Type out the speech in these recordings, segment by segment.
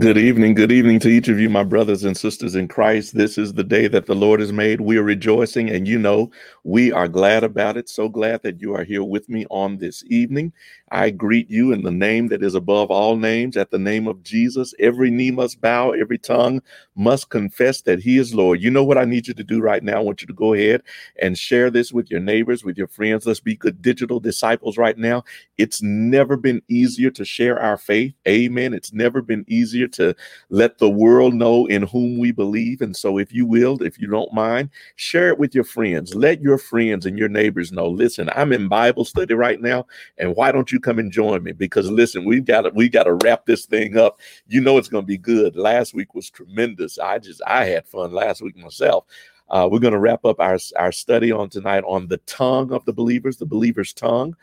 Good evening. Good evening to each of you, my brothers and sisters in Christ. This is the day that the Lord has made. We are rejoicing, and you know, we are glad about it. So glad that you are here with me on this evening. I greet you in the name that is above all names, at the name of Jesus. Every knee must bow, every tongue must confess that He is Lord. You know what I need you to do right now? I want you to go ahead and share this with your neighbors, with your friends. Let's be good digital disciples right now. It's never been easier to share our faith. Amen. It's never been easier to let the world know in whom we believe. And so, if you will, if you don't mind, share it with your friends. Let your friends and your neighbors know listen, I'm in Bible study right now. And why don't you come and join me? Because listen, we've got to, we got to wrap this thing up. You know, it's going to be good. Last week was tremendous. I just, I had fun last week myself. Uh, we're going to wrap up our, our study on tonight on the tongue of the believers, the believer's tongue.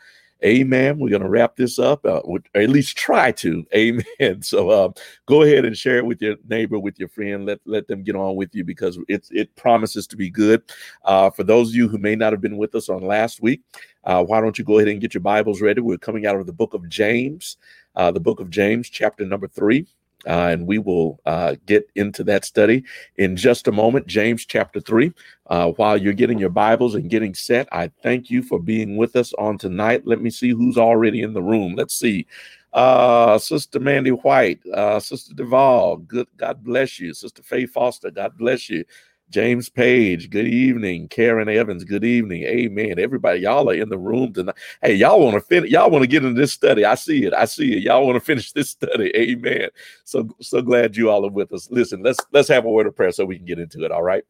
Amen. We're going to wrap this up, uh, or at least try to. Amen. So uh, go ahead and share it with your neighbor, with your friend. Let let them get on with you because it it promises to be good. Uh, for those of you who may not have been with us on last week, uh, why don't you go ahead and get your Bibles ready? We're coming out of the book of James, uh, the book of James, chapter number three. Uh, and we will uh, get into that study in just a moment. James chapter 3. Uh, while you're getting your Bibles and getting set, I thank you for being with us on tonight. Let me see who's already in the room. Let's see. Uh, Sister Mandy White, uh, Sister Duvall, good, God bless you. Sister Faye Foster, God bless you. James Page, good evening. Karen Evans, good evening. Amen. Everybody, y'all are in the room tonight. Hey, y'all want to finish? Y'all want to get into this study? I see it. I see it. Y'all want to finish this study? Amen. So so glad you all are with us. Listen, let's let's have a word of prayer so we can get into it. All right.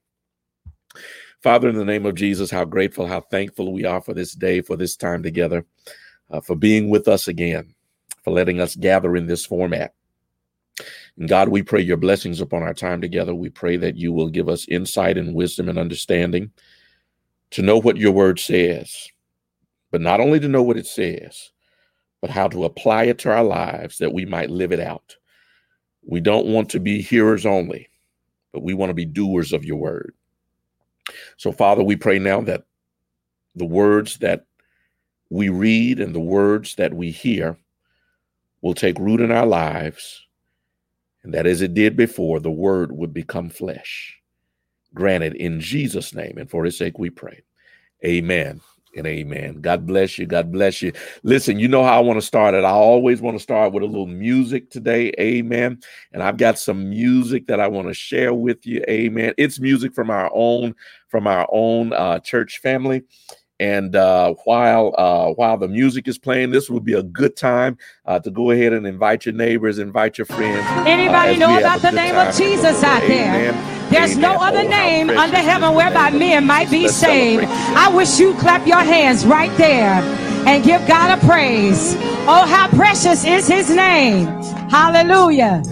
Father, in the name of Jesus, how grateful, how thankful we are for this day, for this time together, uh, for being with us again, for letting us gather in this format. And God, we pray your blessings upon our time together. We pray that you will give us insight and wisdom and understanding to know what your word says, but not only to know what it says, but how to apply it to our lives that we might live it out. We don't want to be hearers only, but we want to be doers of your word. So, Father, we pray now that the words that we read and the words that we hear will take root in our lives and that as it did before, the word would become flesh. Granted, in Jesus' name, and for his sake we pray. Amen and amen. God bless you. God bless you. Listen, you know how I want to start it. I always want to start with a little music today. Amen. And I've got some music that I want to share with you. Amen. It's music from our own from our own uh, church family. And uh, while uh, while the music is playing, this would be a good time uh, to go ahead and invite your neighbors, invite your friends. Uh, Anybody know about the name of Jesus out there? There's Amen. no other oh, name under heaven whereby men might be Let's saved. I wish you clap your hands right there and give God a praise. Oh, how precious is his name. Hallelujah.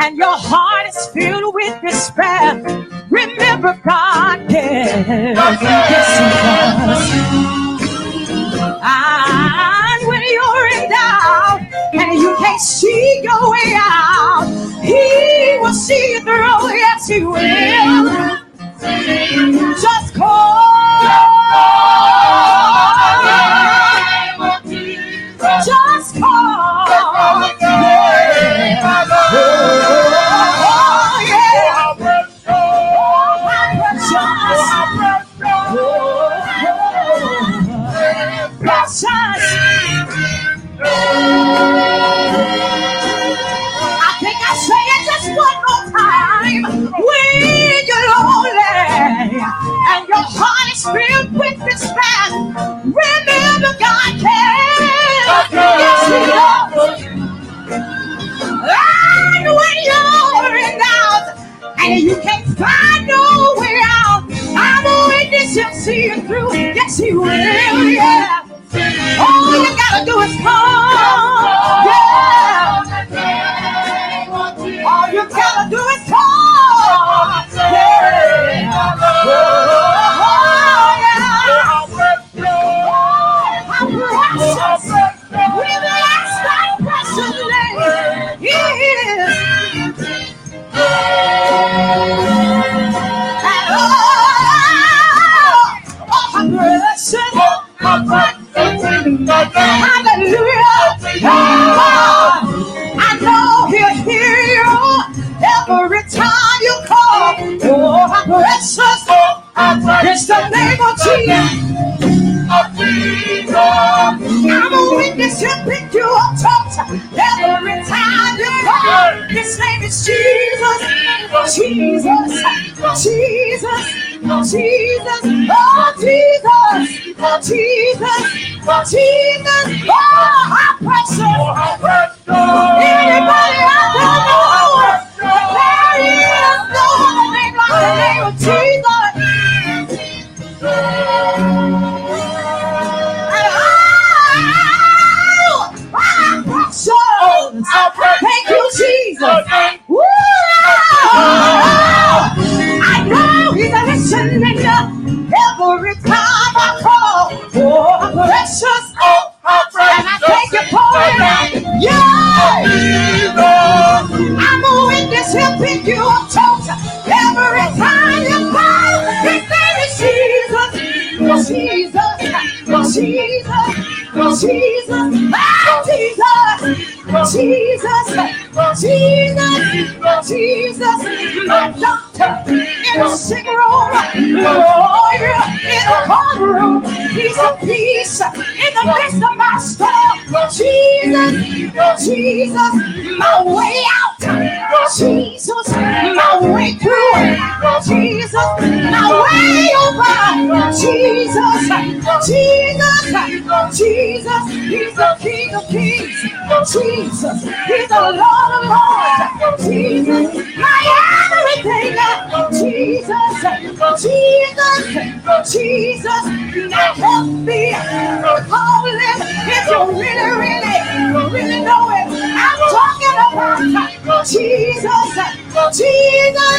And your heart is filled with despair, remember God cares. Yes, He does. And when you're in doubt and you can't see your way out, He will see you through. Yes, He will. Just Yes, Jesus, my way out. Jesus, my way through. Jesus, my way over. Jesus, Jesus, Jesus, he's the King of Kings. Jesus, He's the Lord of Lords. Jesus, my everything. Jesus, Jesus, Jesus, now help me. Call him if you really, really, really know Jesus, Jesus,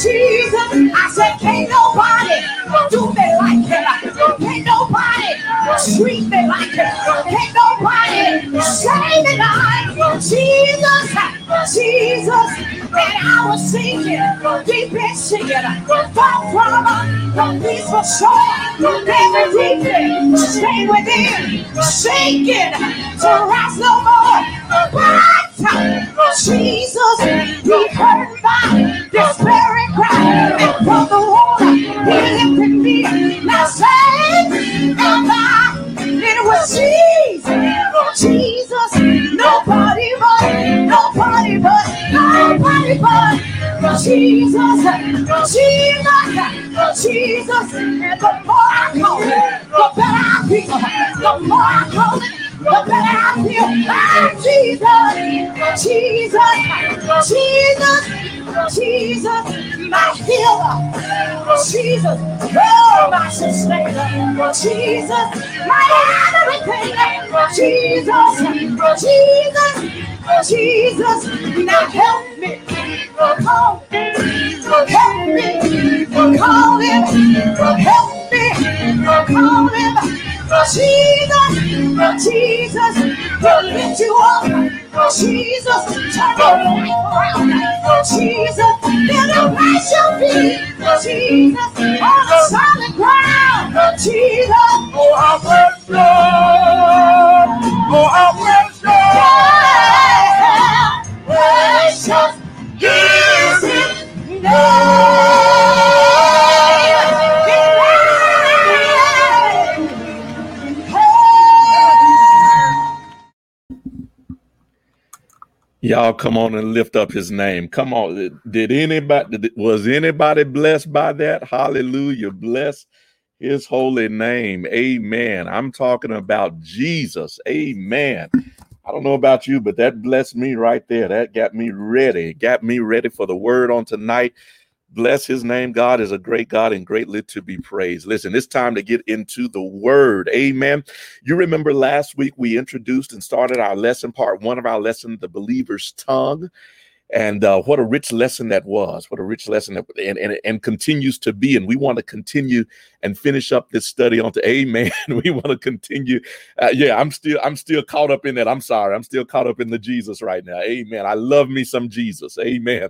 Jesus. I said, can't nobody do me like it. Can't nobody treat me like it. Can't nobody save me like Jesus, Jesus. And I was singing, deep in singing, far from the peaceful shore, never deeply, stay within, sinking to rise no more. But Jesus, he heard my despairing cry, and from the water, he lifted me. Now say, am I? It was Jesus, Jesus, nobody but, nobody but, nobody but Jesus, Jesus, Jesus. And the more I call it, the better I feel. The more I call it, the better I feel. Ah, Jesus, Jesus, Jesus. Jesus, my healer, Jesus, oh, my sustainer, Jesus, my everything, Jesus, Jesus, Jesus, now help me, oh, help me, call him, help me, call him, Jesus, Jesus, will lift you up. Jesus, turn life around. Jesus, build a place your feet. Jesus, on the solid ground. Jesus, Oh, how precious! Oh, how precious! Y'all come on and lift up his name. Come on. Did anybody was anybody blessed by that? Hallelujah. Bless his holy name. Amen. I'm talking about Jesus. Amen. I don't know about you, but that blessed me right there. That got me ready. Got me ready for the word on tonight. Bless his name. God is a great God and greatly to be praised. Listen, it's time to get into the word. Amen. You remember last week we introduced and started our lesson, part one of our lesson, the believer's tongue. And uh, what a rich lesson that was. What a rich lesson that, and, and, and continues to be. And we want to continue and finish up this study on to Amen. we want to continue. Uh, yeah, I'm still I'm still caught up in that. I'm sorry. I'm still caught up in the Jesus right now. Amen. I love me some Jesus. Amen.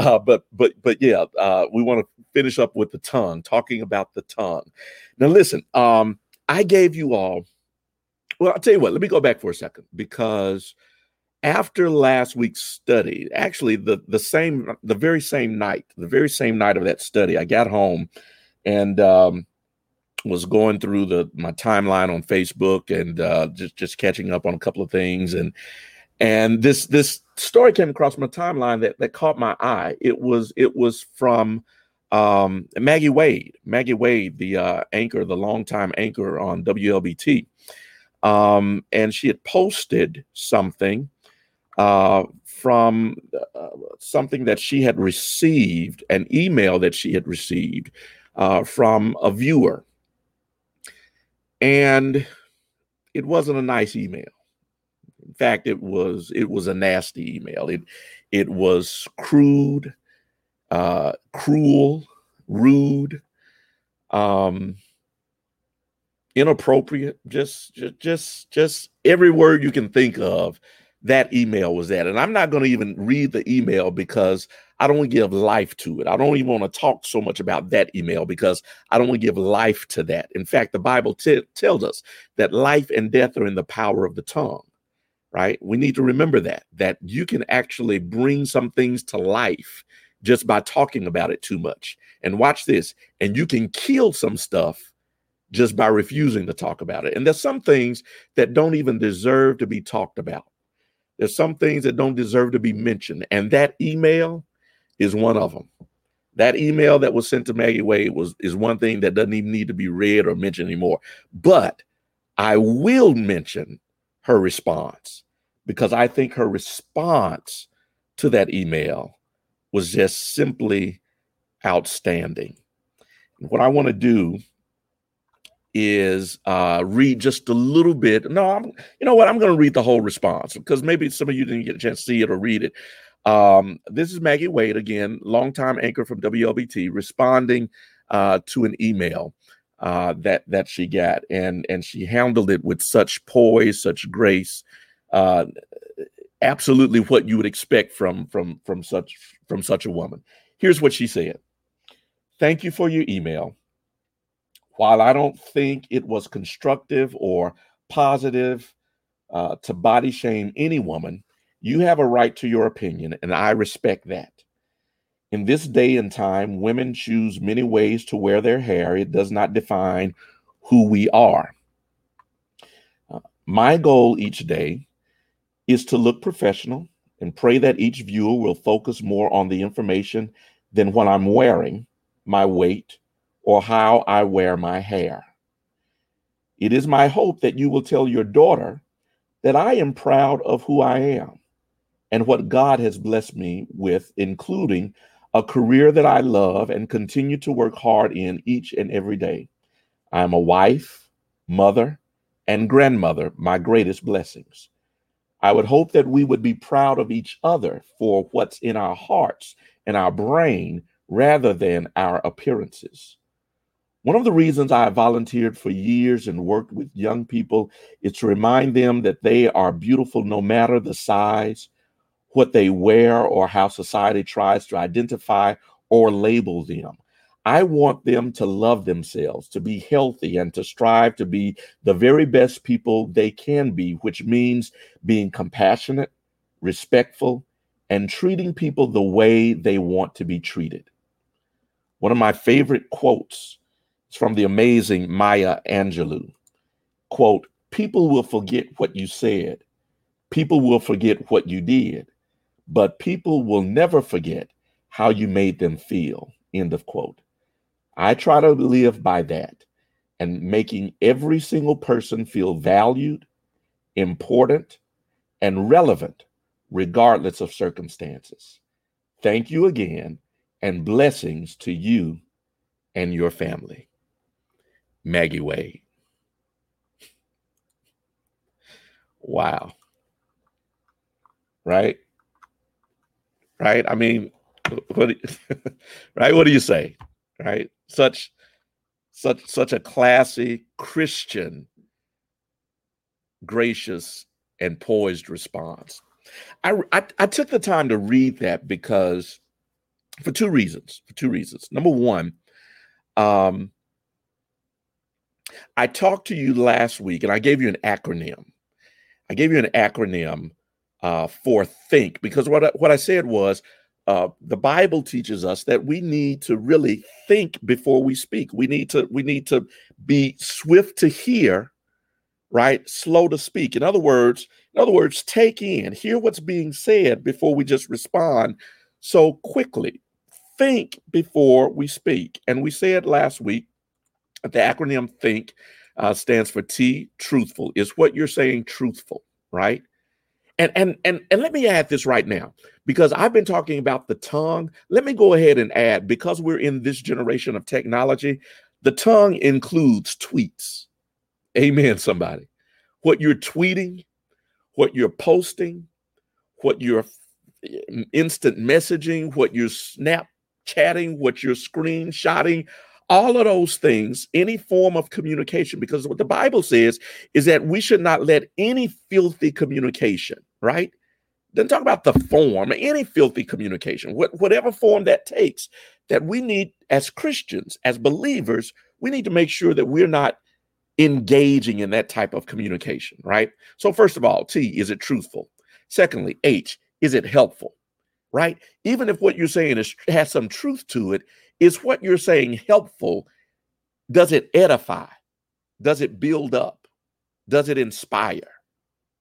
Uh, but but but yeah, uh, we want to finish up with the tongue, talking about the tongue. Now listen, um, I gave you all. Well, I'll tell you what. Let me go back for a second because after last week's study, actually the the same the very same night, the very same night of that study, I got home and um, was going through the my timeline on Facebook and uh, just just catching up on a couple of things and and this this story came across my timeline that that caught my eye. It was it was from um, Maggie Wade, Maggie Wade, the uh, anchor, the longtime anchor on WLBT, um, and she had posted something uh, from uh, something that she had received, an email that she had received uh, from a viewer and it wasn't a nice email. In fact, it was it was a nasty email. It it was crude, uh, cruel, rude, um, inappropriate. Just just just every word you can think of that email was that. And I'm not going to even read the email because I don't want to give life to it. I don't even want to talk so much about that email because I don't want to give life to that. In fact, the Bible t- tells us that life and death are in the power of the tongue, right? We need to remember that, that you can actually bring some things to life just by talking about it too much. And watch this, and you can kill some stuff just by refusing to talk about it. And there's some things that don't even deserve to be talked about. There's some things that don't deserve to be mentioned. And that email is one of them. That email that was sent to Maggie Wade was is one thing that doesn't even need to be read or mentioned anymore. But I will mention her response because I think her response to that email was just simply outstanding. What I want to do is uh, read just a little bit. No, I'm, you know what? I'm going to read the whole response because maybe some of you didn't get a chance to see it or read it. Um, this is Maggie Wade again, longtime anchor from WLBT, responding uh, to an email uh, that that she got, and and she handled it with such poise, such grace, uh, absolutely what you would expect from from from such from such a woman. Here's what she said: "Thank you for your email." While I don't think it was constructive or positive uh, to body shame any woman, you have a right to your opinion, and I respect that. In this day and time, women choose many ways to wear their hair. It does not define who we are. Uh, my goal each day is to look professional and pray that each viewer will focus more on the information than what I'm wearing, my weight, or how I wear my hair. It is my hope that you will tell your daughter that I am proud of who I am and what God has blessed me with, including a career that I love and continue to work hard in each and every day. I am a wife, mother, and grandmother, my greatest blessings. I would hope that we would be proud of each other for what's in our hearts and our brain rather than our appearances. One of the reasons I volunteered for years and worked with young people is to remind them that they are beautiful no matter the size, what they wear, or how society tries to identify or label them. I want them to love themselves, to be healthy, and to strive to be the very best people they can be, which means being compassionate, respectful, and treating people the way they want to be treated. One of my favorite quotes is from the amazing Maya Angelou. Quote, people will forget what you said. People will forget what you did, but people will never forget how you made them feel. End of quote. I try to live by that and making every single person feel valued, important, and relevant, regardless of circumstances. Thank you again, and blessings to you and your family. Maggie Wade. Wow. Right? Right? I mean, what right? What do you say? Right? Such such such a classy Christian gracious and poised response. I, I, I took the time to read that because for two reasons. For two reasons. Number one, um, I talked to you last week and I gave you an acronym. I gave you an acronym uh, for think because what I, what I said was uh, the Bible teaches us that we need to really think before we speak. We need to we need to be swift to hear, right? Slow to speak. In other words, in other words, take in, hear what's being said before we just respond so quickly. Think before we speak. And we said last week the acronym THINK uh, stands for T, truthful. Is what you're saying truthful, right? And, and and and let me add this right now because I've been talking about the tongue. Let me go ahead and add because we're in this generation of technology, the tongue includes tweets. Amen somebody. What you're tweeting, what you're posting, what you're eh, instant messaging, what you're snap chatting, what you're screenshotting, all of those things, any form of communication, because what the Bible says is that we should not let any filthy communication, right? Then talk about the form, any filthy communication, whatever form that takes, that we need as Christians, as believers, we need to make sure that we're not engaging in that type of communication, right? So, first of all, T, is it truthful? Secondly, H, is it helpful? Right? Even if what you're saying is has some truth to it, is what you're saying helpful? Does it edify? Does it build up? Does it inspire?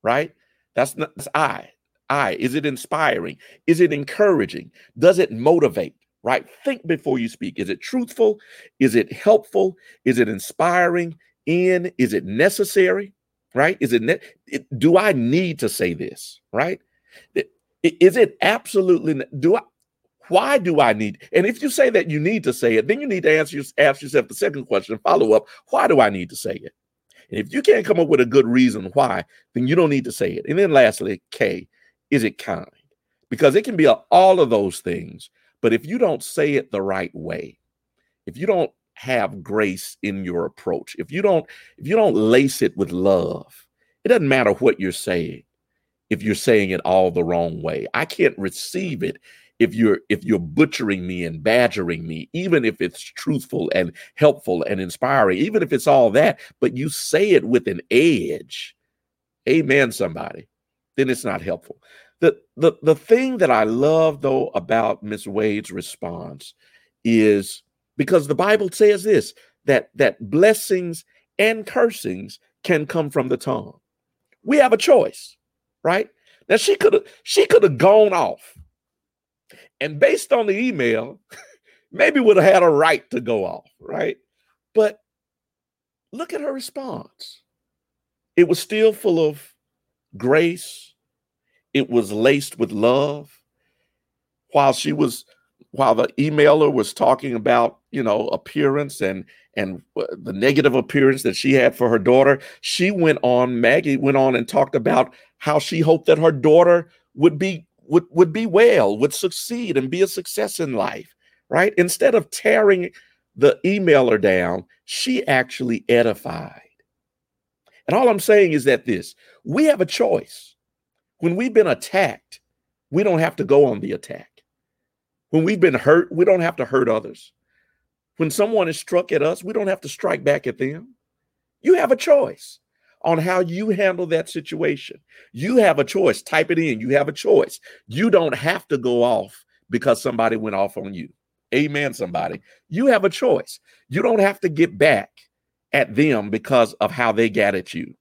Right? That's not that's I. I. Is it inspiring? Is it encouraging? Does it motivate? Right? Think before you speak. Is it truthful? Is it helpful? Is it inspiring? In? Is it necessary? Right? Is it, ne- it do I need to say this? Right? Is it absolutely do I why do I need? And if you say that you need to say it, then you need to answer ask yourself the second question, follow up. Why do I need to say it? And if you can't come up with a good reason why, then you don't need to say it. And then lastly, K, is it kind? Because it can be all of those things. But if you don't say it the right way, if you don't have grace in your approach, if you don't, if you don't lace it with love, it doesn't matter what you're saying if you're saying it all the wrong way. I can't receive it if you're if you're butchering me and badgering me even if it's truthful and helpful and inspiring even if it's all that but you say it with an edge amen somebody then it's not helpful. The the the thing that i love though about miss wade's response is because the bible says this that that blessings and cursings can come from the tongue. We have a choice right? Now she could have she could have gone off and based on the email, maybe would have had a right to go off, right? But look at her response. It was still full of grace. It was laced with love. While she was, while the emailer was talking about, you know, appearance and and uh, the negative appearance that she had for her daughter, she went on. Maggie went on and talked about how she hoped that her daughter would be would would be well, would succeed and be a success in life, right? Instead of tearing the emailer down, she actually edified. And all I'm saying is that this, we have a choice. When we've been attacked, we don't have to go on the attack. When we've been hurt, we don't have to hurt others. When someone is struck at us, we don't have to strike back at them. You have a choice on how you handle that situation. You have a choice. Type it in. You have a choice. You don't have to go off because somebody went off on you. Amen, somebody. You have a choice. You don't have to get back at them because of how they got at you.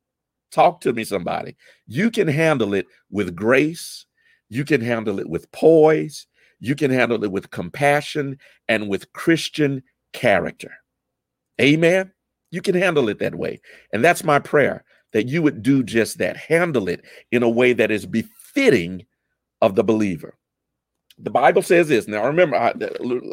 Talk to me, somebody. You can handle it with grace. You can handle it with poise. You can handle it with compassion and with Christian character. Amen. You can handle it that way. And that's my prayer that you would do just that, handle it in a way that is befitting of the believer. The Bible says this. Now, remember, I,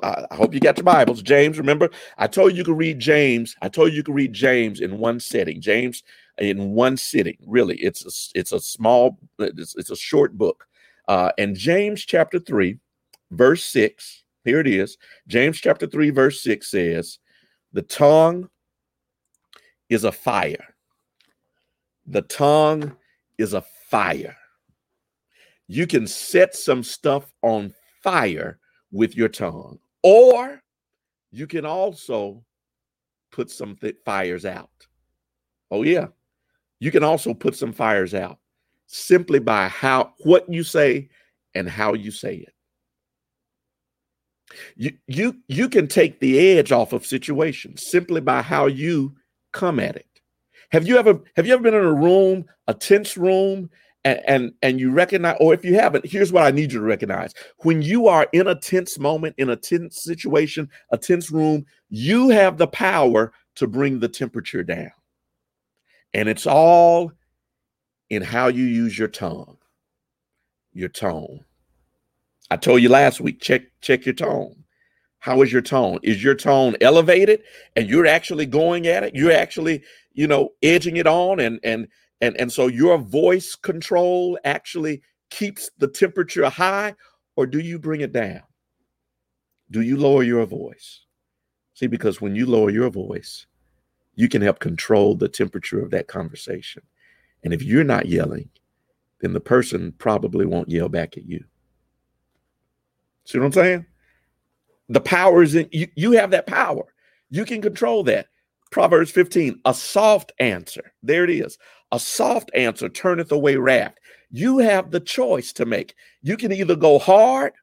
I, hope you got your Bibles. James, remember, I told you you could read James. I told you you could read James in one setting. James in one sitting. Really, it's a, it's a small, it's, it's a short book. Uh, and James chapter 3, verse 6, here it is. James chapter 3, verse 6 says, The tongue is a fire. The tongue is a fire. You can set some stuff on fire with your tongue, or you can also put some th- fires out. Oh, yeah. You can also put some fires out simply by how what you say and how you say it. You you you can take the edge off of situations simply by how you come at it. Have you ever have you ever been in a room, a tense room, and and, and you recognize, or if you haven't, here's what I need you to recognize. When you are in a tense moment, in a tense situation, a tense room, you have the power to bring the temperature down. And it's all in how you use your tongue, your tone. I told you last week, check check your tone. How is your tone? Is your tone elevated and you're actually going at it? You're actually, you know, edging it on and and and and so your voice control actually keeps the temperature high or do you bring it down? Do you lower your voice? See, because when you lower your voice, you can help control the temperature of that conversation. And if you're not yelling, then the person probably won't yell back at you. See what I'm saying? The power is in you, you have that power. You can control that. Proverbs 15, a soft answer. There it is. A soft answer turneth away wrath. You have the choice to make. You can either go hard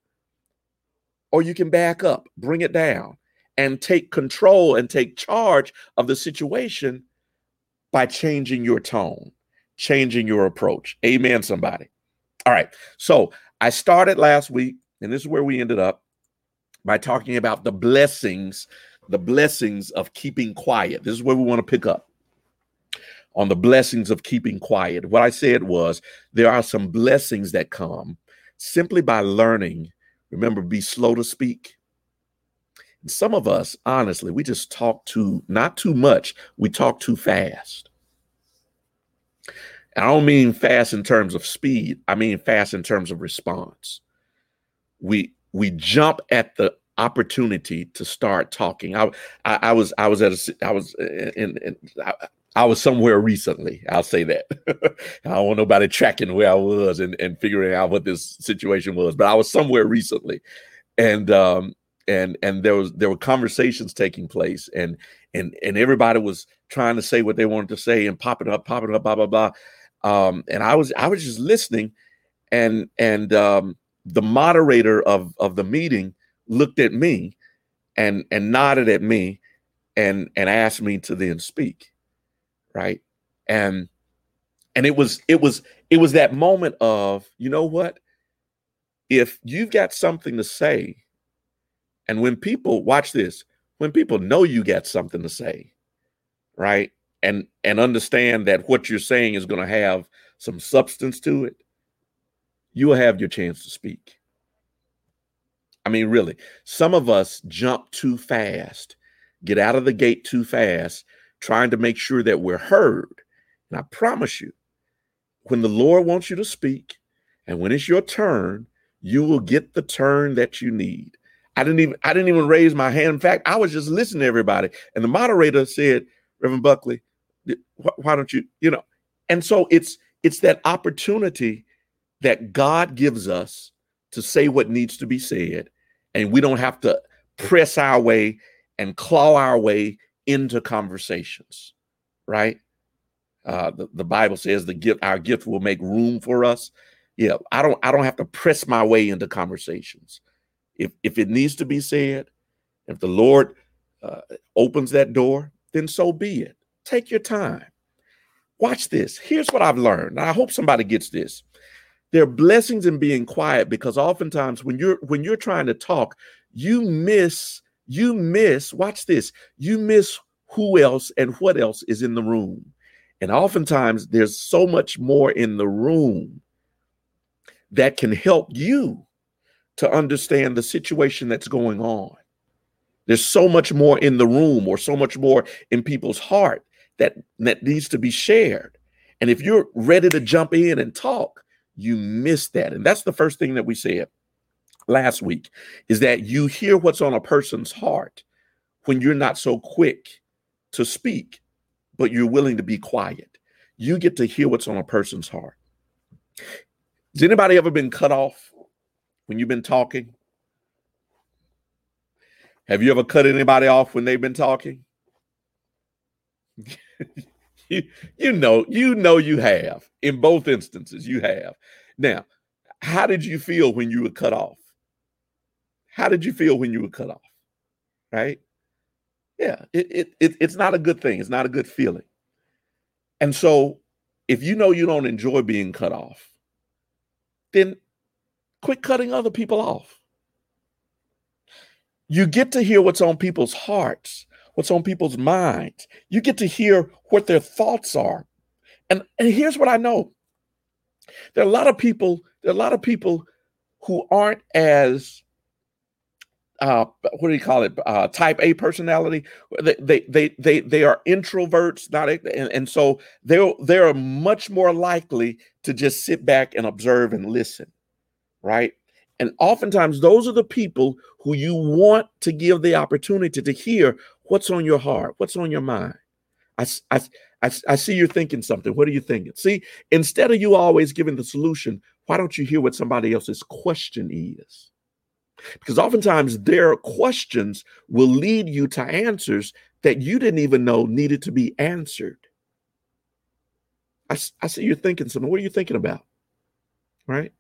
or you can back up, bring it down, and take control and take charge of the situation by changing your tone, changing your approach. Amen, somebody. All right. So I started last week and this is where we ended up by talking about the blessings, the blessings of keeping quiet. This is where we want to pick up on the blessings of keeping quiet. What I said was there are some blessings that come simply by learning. Remember, be slow to speak. And some of us, honestly, we just talk too, not too much, we talk too fast. I don't mean fast in terms of speed, I mean fast in terms of response we we jump at the opportunity to start talking. I I, I was I was at a I was in, in I, I, was somewhere recently. I'll say that. I don't want nobody tracking where I was and, and figuring out what this situation was, but I was somewhere recently, and um and and there was there were conversations taking place, and and and everybody was trying to say what they wanted to say and popping up, popping up, blah blah blah. Um, and I was I was just listening, and and um the moderator of of the meeting looked at me and and nodded at me and and asked me to then speak right? And and it was it was it was that moment of you know what? If you've got something to say and when people watch this when people know you got something to say right? And and understand that what you're saying is going to have some substance to it you will have your chance to speak. I mean, really, some of us jump too fast, get out of the gate too fast, trying to make sure that we're heard. And I promise you, when the Lord wants you to speak and when it's your turn, you will get the turn that you need. I didn't even I didn't even raise my hand. In fact, I was just listening to everybody. And the moderator said, Reverend Buckley, why don't you, you know? And so it's it's that opportunity that God gives us to say what needs to be said, and we don't have to press our way and claw our way into conversations, right? Uh, the, the Bible says the gift, our gift will make room for us. Yeah, I don't, I don't have to press my way into conversations. If if it needs to be said, if the Lord uh, opens that door, then so be it. Take your time. Watch this. Here's what I've learned. I hope somebody gets this there are blessings in being quiet because oftentimes when you're when you're trying to talk you miss you miss watch this you miss who else and what else is in the room. And oftentimes there's so much more in the room that can help you to understand the situation that's going on. There's so much more in the room or so much more in people's heart that that needs to be shared. And if you're ready to jump in and talk you miss that. And that's the first thing that we said last week is that you hear what's on a person's heart when you're not so quick to speak, but you're willing to be quiet. You get to hear what's on a person's heart. Has anybody ever been cut off when you've been talking? Have you ever cut anybody off when they've been talking? you, you know, you know you have. In both instances, you have. Now, how did you feel when you were cut off? how did you feel when you were cut off? Right? Yeah, it, it, it it's not a good thing. It's not a good feeling. And so if you know you don't enjoy being cut off, then quit cutting other people off. You get to hear what's on people's hearts, what's on people's minds. You get to hear what their thoughts are. And, and here's what I know. There are a lot of people, there are a lot of people who aren't as uh, what do you call it? Uh, type A personality. They, they they they they are introverts, not and, and so they're they're much more likely to just sit back and observe and listen, right? And oftentimes, those are the people who you want to give the opportunity to hear what's on your heart, what's on your mind. I, I, I, I see you're thinking something. What are you thinking? See, instead of you always giving the solution, why don't you hear what somebody else's question is? Because oftentimes their questions will lead you to answers that you didn't even know needed to be answered. I, I see you're thinking something. What are you thinking about? Right?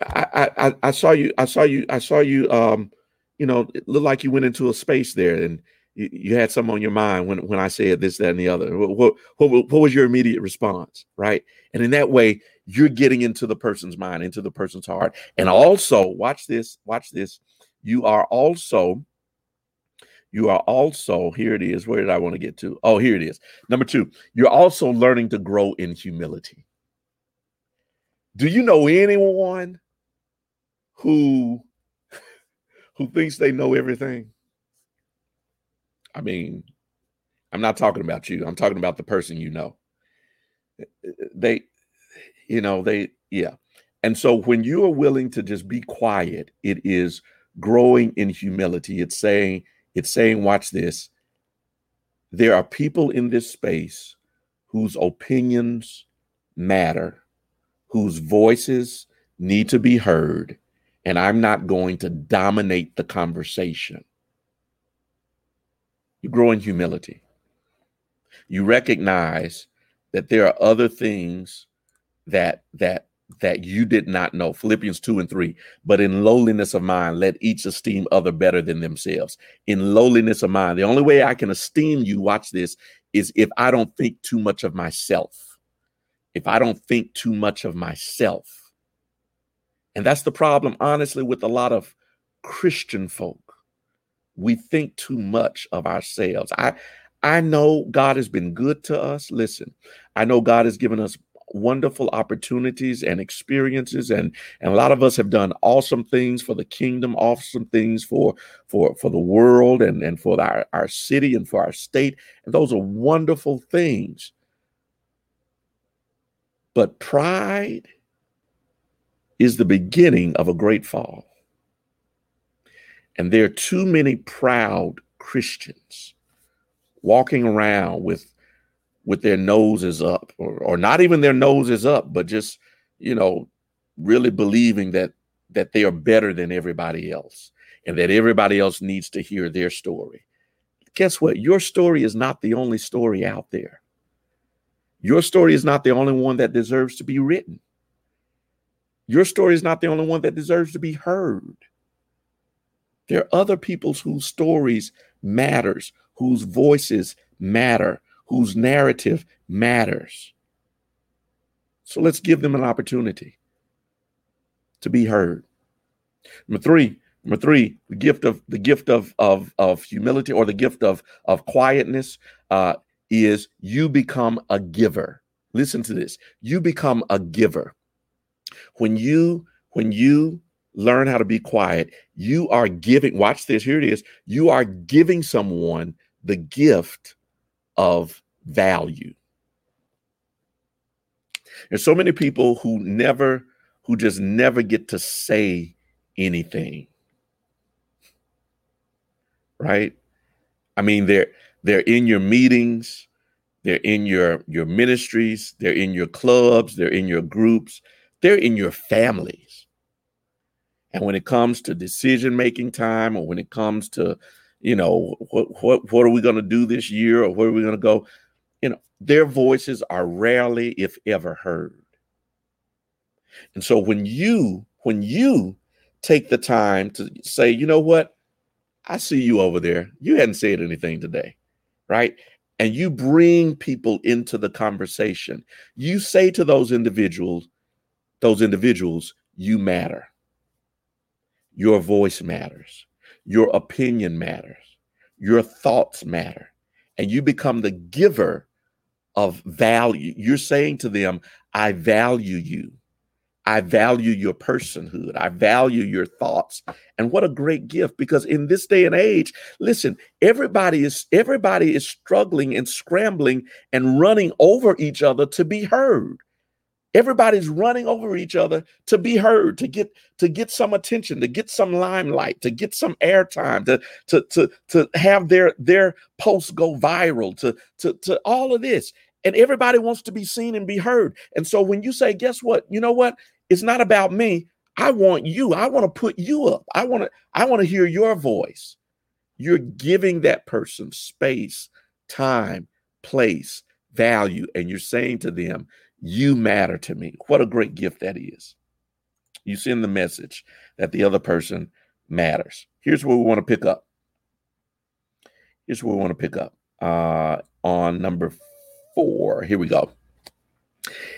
I, I I saw you I saw you I saw you um you know it looked like you went into a space there and you, you had some on your mind when when I said this that and the other what, what what was your immediate response right and in that way you're getting into the person's mind, into the person's heart. And also, watch this, watch this. You are also, you are also, here it is. Where did I want to get to? Oh, here it is. Number two, you're also learning to grow in humility. Do you know anyone who who thinks they know everything? I mean, I'm not talking about you. I'm talking about the person you know. They you know they yeah and so when you are willing to just be quiet it is growing in humility it's saying it's saying watch this there are people in this space whose opinions matter whose voices need to be heard and i'm not going to dominate the conversation. You grow in humility. You recognize that there are other things that that that you did not know. Philippians 2 and 3 but in lowliness of mind let each esteem other better than themselves. In lowliness of mind the only way i can esteem you watch this is if i don't think too much of myself. If i don't think too much of myself and that's the problem honestly with a lot of christian folk. We think too much of ourselves. I i know god has been good to us. Listen i know god has given us wonderful opportunities and experiences and and a lot of us have done awesome things for the kingdom awesome things for for for the world and and for our, our city and for our state. And those are wonderful things. But pride is the beginning of a great fall. And there are too many proud christians walking around with with their noses up or, or not even their noses up but just you know really believing that that they are better than everybody else and that everybody else needs to hear their story. Guess what? Your story is not the only story out there. Your story is not the only one that deserves to be written your story is not the only one that deserves to be heard there are other people's whose stories matters whose voices matter whose narrative matters. So let's give them an opportunity to be heard. Number three, number three, the gift of the gift of of of humility or the gift of of quietness uh, is you become a giver. Listen to this: you become a giver when you when you learn how to be quiet. You are giving. Watch this. Here it is. You are giving someone the gift of value. There's so many people who never, who just never get to say anything. Right? I mean, they're they're in your meetings, they're in your your ministries, they're in your clubs, they're in your groups, they're in your families. And when it comes to decision making time, or when it comes to you know, what what what are we going to do this year or where are we going to go? You know, their voices are rarely, if ever, heard. And so when you when you take the time to say, you know what? I see you over there. You hadn't said anything today, right? And you bring people into the conversation. You say to those individuals, those individuals, you matter. Your voice matters. Your opinion matters. Your thoughts matter. And you become the giver of value. You're saying to them, I value you. I value your personhood. I value your thoughts. And what a great gift because in this day and age, listen, everybody is everybody is struggling and scrambling and running over each other to be heard. Everybody's running over each other to be heard, to get to get some attention, to get some limelight, to get some airtime, to to to to have their their posts go viral, to to to all of this. And everybody wants to be seen and be heard. And so when you say, guess what? You know what? It's not about me. I want you. I want to put you up. I want to I want to hear your voice. You're giving that person space, time, place, value and you're saying to them, you matter to me. What a great gift that is. You send the message that the other person matters. Here's where we want to pick up. Here's where we want to pick up uh, on number four. Here we go.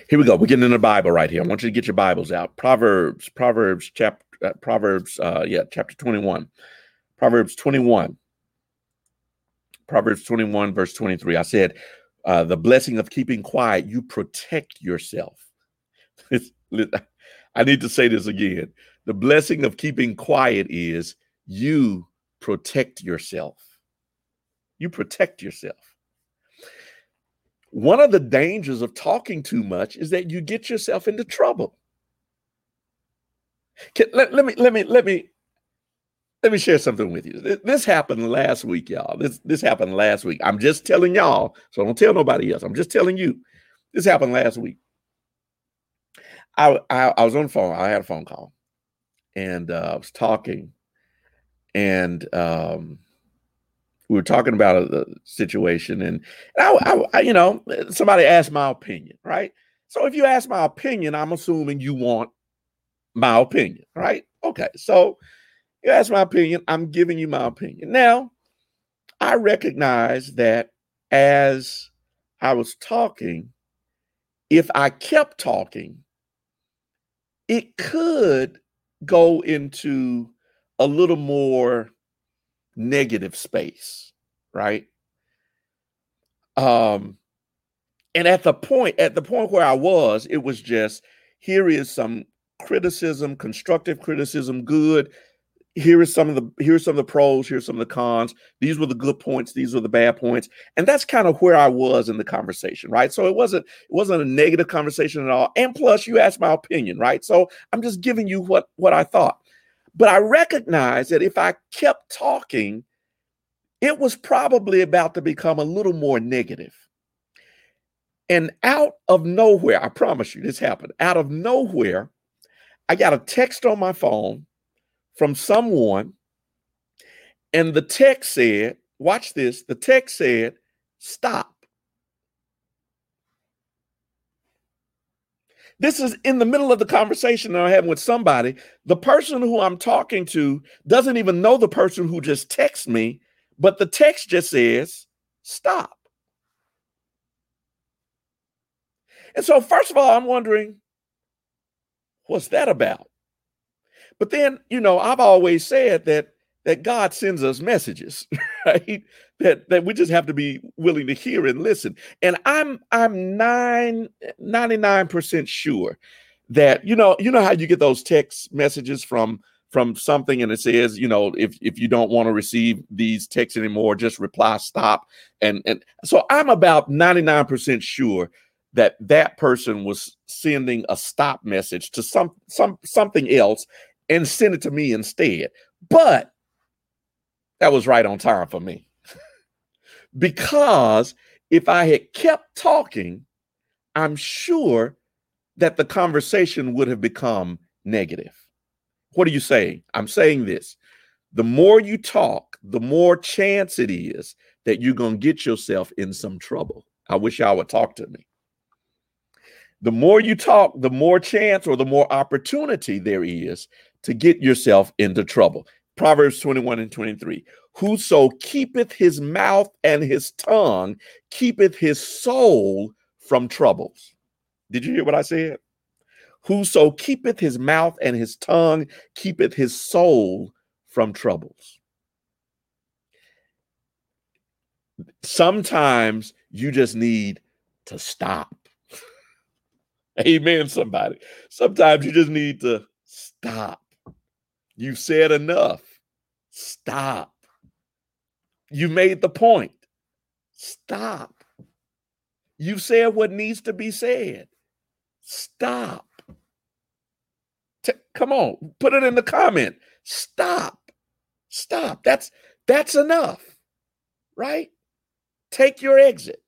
Here we go. We're getting in the Bible right here. I want you to get your Bibles out. Proverbs, Proverbs, chapter, uh, Proverbs, uh, yeah, chapter 21. Proverbs 21. Proverbs 21, verse 23. I said, uh, the blessing of keeping quiet, you protect yourself. I need to say this again. The blessing of keeping quiet is you protect yourself. You protect yourself. One of the dangers of talking too much is that you get yourself into trouble. Can, let, let me let me let me let me share something with you. This happened last week, y'all. This this happened last week. I'm just telling y'all, so don't tell nobody else. I'm just telling you. This happened last week. I I, I was on the phone. I had a phone call, and uh, I was talking, and um, we were talking about a, a situation, and, and I, I, I, you know, somebody asked my opinion, right? So if you ask my opinion, I'm assuming you want my opinion, right? Okay, so you my opinion, I'm giving you my opinion. Now, I recognize that as I was talking, if I kept talking, it could go into a little more negative space, right? Um, and at the point, at the point where I was, it was just here is some criticism, constructive criticism, good. Here is some of the here's some of the pros, here's some of the cons. These were the good points, these were the bad points. And that's kind of where I was in the conversation, right? So it wasn't it wasn't a negative conversation at all. And plus you asked my opinion, right? So I'm just giving you what what I thought. But I recognized that if I kept talking, it was probably about to become a little more negative. And out of nowhere, I promise you this happened. Out of nowhere, I got a text on my phone from someone, and the text said, Watch this. The text said, Stop. This is in the middle of the conversation I'm having with somebody. The person who I'm talking to doesn't even know the person who just texted me, but the text just says, stop. And so, first of all, I'm wondering, what's that about? But then, you know, I've always said that that God sends us messages, right? That that we just have to be willing to hear and listen. And I'm I'm nine 99% sure that you know, you know how you get those text messages from from something and it says, you know, if if you don't want to receive these texts anymore, just reply stop. And and so I'm about 99% sure that that person was sending a stop message to some some something else and send it to me instead. But that was right on time for me. because if I had kept talking, I'm sure that the conversation would have become negative. What are you saying? I'm saying this. The more you talk, the more chance it is that you're going to get yourself in some trouble. I wish y'all would talk to me. The more you talk, the more chance or the more opportunity there is to get yourself into trouble. Proverbs 21 and 23. Whoso keepeth his mouth and his tongue keepeth his soul from troubles. Did you hear what I said? Whoso keepeth his mouth and his tongue keepeth his soul from troubles. Sometimes you just need to stop. Amen, somebody. Sometimes you just need to stop. You've said enough. Stop. You made the point. Stop. You've said what needs to be said. Stop. T- come on, put it in the comment. Stop. Stop. That's that's enough. Right? Take your exit.